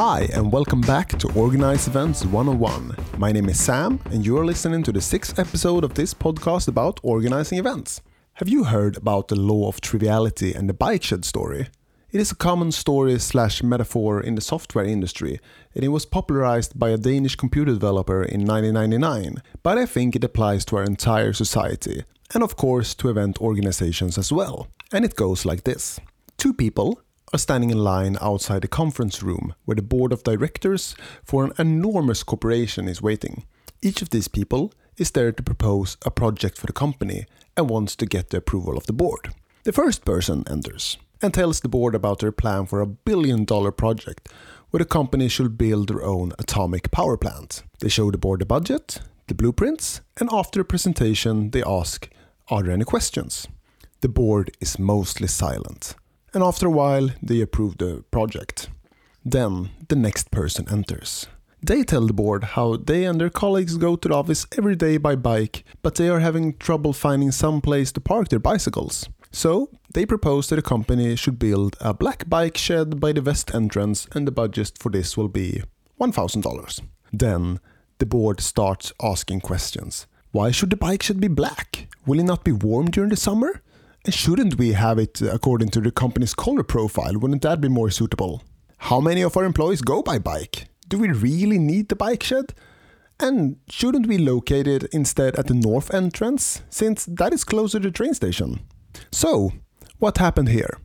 Hi, and welcome back to Organize Events 101. My name is Sam, and you are listening to the sixth episode of this podcast about organizing events. Have you heard about the law of triviality and the bike shed story? It is a common story slash metaphor in the software industry, and it was popularized by a Danish computer developer in 1999. But I think it applies to our entire society, and of course to event organizations as well. And it goes like this Two people are standing in line outside the conference room where the board of directors for an enormous corporation is waiting. Each of these people is there to propose a project for the company and wants to get the approval of the board. The first person enters and tells the board about their plan for a billion dollar project where the company should build their own atomic power plant. They show the board the budget, the blueprints, and after the presentation, they ask, Are there any questions? The board is mostly silent and after a while they approve the project. Then the next person enters. They tell the board how they and their colleagues go to the office every day by bike, but they are having trouble finding some place to park their bicycles. So they propose that the company should build a black bike shed by the west entrance, and the budget for this will be $1,000. Then the board starts asking questions. Why should the bike shed be black? Will it not be warm during the summer? Shouldn't we have it uh, according to the company's color profile? Wouldn't that be more suitable? How many of our employees go by bike? Do we really need the bike shed? And shouldn't we locate it instead at the north entrance, since that is closer to the train station? So, what happened here?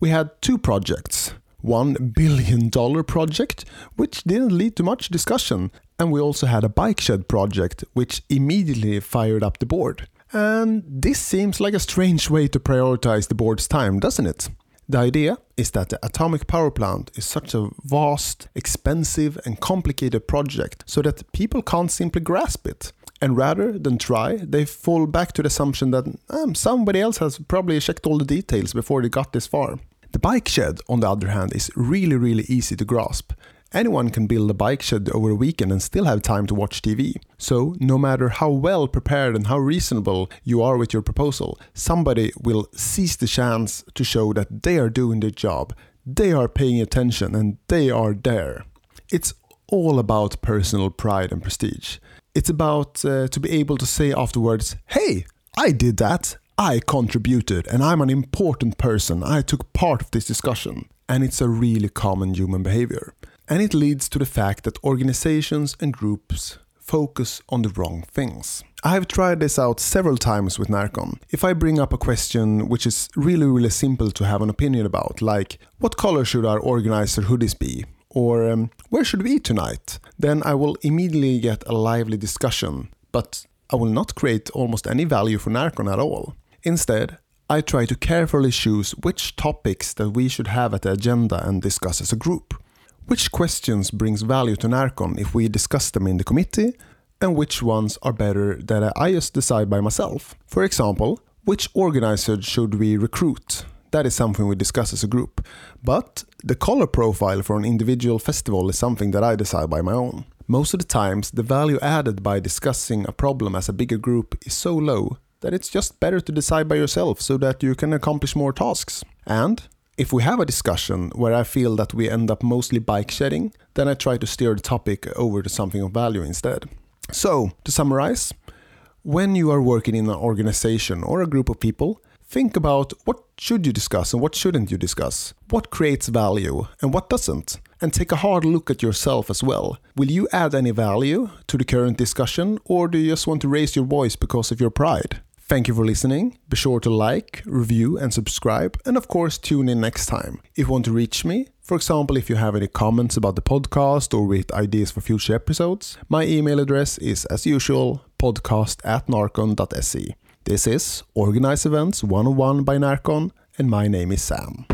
We had two projects. One billion dollar project, which didn't lead to much discussion, and we also had a bike shed project, which immediately fired up the board. And this seems like a strange way to prioritize the board's time, doesn't it? The idea is that the atomic power plant is such a vast, expensive, and complicated project so that people can't simply grasp it. And rather than try, they fall back to the assumption that um, somebody else has probably checked all the details before they got this far. The bike shed, on the other hand, is really, really easy to grasp. Anyone can build a bike shed over a weekend and still have time to watch TV. So, no matter how well prepared and how reasonable you are with your proposal, somebody will seize the chance to show that they are doing their job, they are paying attention, and they are there. It's all about personal pride and prestige. It's about uh, to be able to say afterwards, hey, I did that. I contributed and I'm an important person. I took part of this discussion. And it's a really common human behavior. And it leads to the fact that organizations and groups focus on the wrong things. I have tried this out several times with Narcon. If I bring up a question which is really, really simple to have an opinion about, like what color should our organizer hoodies be? Or um, where should we eat tonight? Then I will immediately get a lively discussion, but I will not create almost any value for Narcon at all. Instead, I try to carefully choose which topics that we should have at the agenda and discuss as a group. Which questions brings value to Narcon if we discuss them in the committee, and which ones are better that I just decide by myself? For example, which organizer should we recruit? That is something we discuss as a group. But the color profile for an individual festival is something that I decide by my own. Most of the times, the value added by discussing a problem as a bigger group is so low that it's just better to decide by yourself so that you can accomplish more tasks. And if we have a discussion where I feel that we end up mostly bike shedding, then I try to steer the topic over to something of value instead. So, to summarize, when you are working in an organization or a group of people, think about what should you discuss and what shouldn't you discuss? What creates value and what doesn't? And take a hard look at yourself as well. Will you add any value to the current discussion or do you just want to raise your voice because of your pride? Thank you for listening. Be sure to like, review, and subscribe. And of course, tune in next time. If you want to reach me, for example, if you have any comments about the podcast or with ideas for future episodes, my email address is, as usual, podcast at narcon.se. This is Organize Events 101 by Narcon, and my name is Sam.